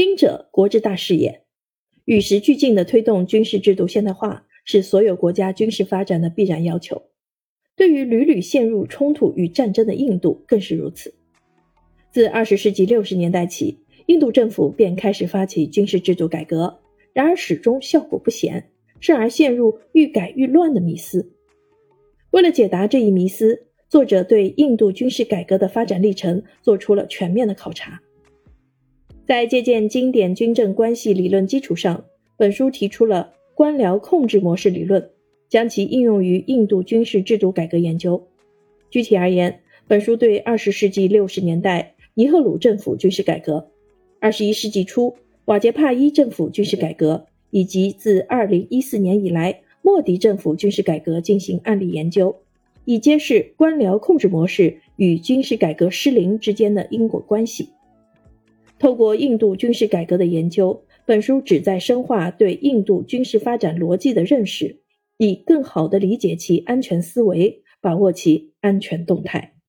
兵者，国之大事也。与时俱进地推动军事制度现代化，是所有国家军事发展的必然要求。对于屡屡陷入冲突与战争的印度，更是如此。自二十世纪六十年代起，印度政府便开始发起军事制度改革，然而始终效果不显，甚而陷入愈改愈乱的迷思。为了解答这一迷思，作者对印度军事改革的发展历程做出了全面的考察。在借鉴经典军政关系理论基础上，本书提出了官僚控制模式理论，将其应用于印度军事制度改革研究。具体而言，本书对二十世纪六十年代。尼赫鲁政府军事改革，二十一世纪初瓦杰帕伊政府军事改革，以及自二零一四年以来莫迪政府军事改革进行案例研究，以揭示官僚控制模式与军事改革失灵之间的因果关系。透过印度军事改革的研究，本书旨在深化对印度军事发展逻辑的认识，以更好地理解其安全思维，把握其安全动态。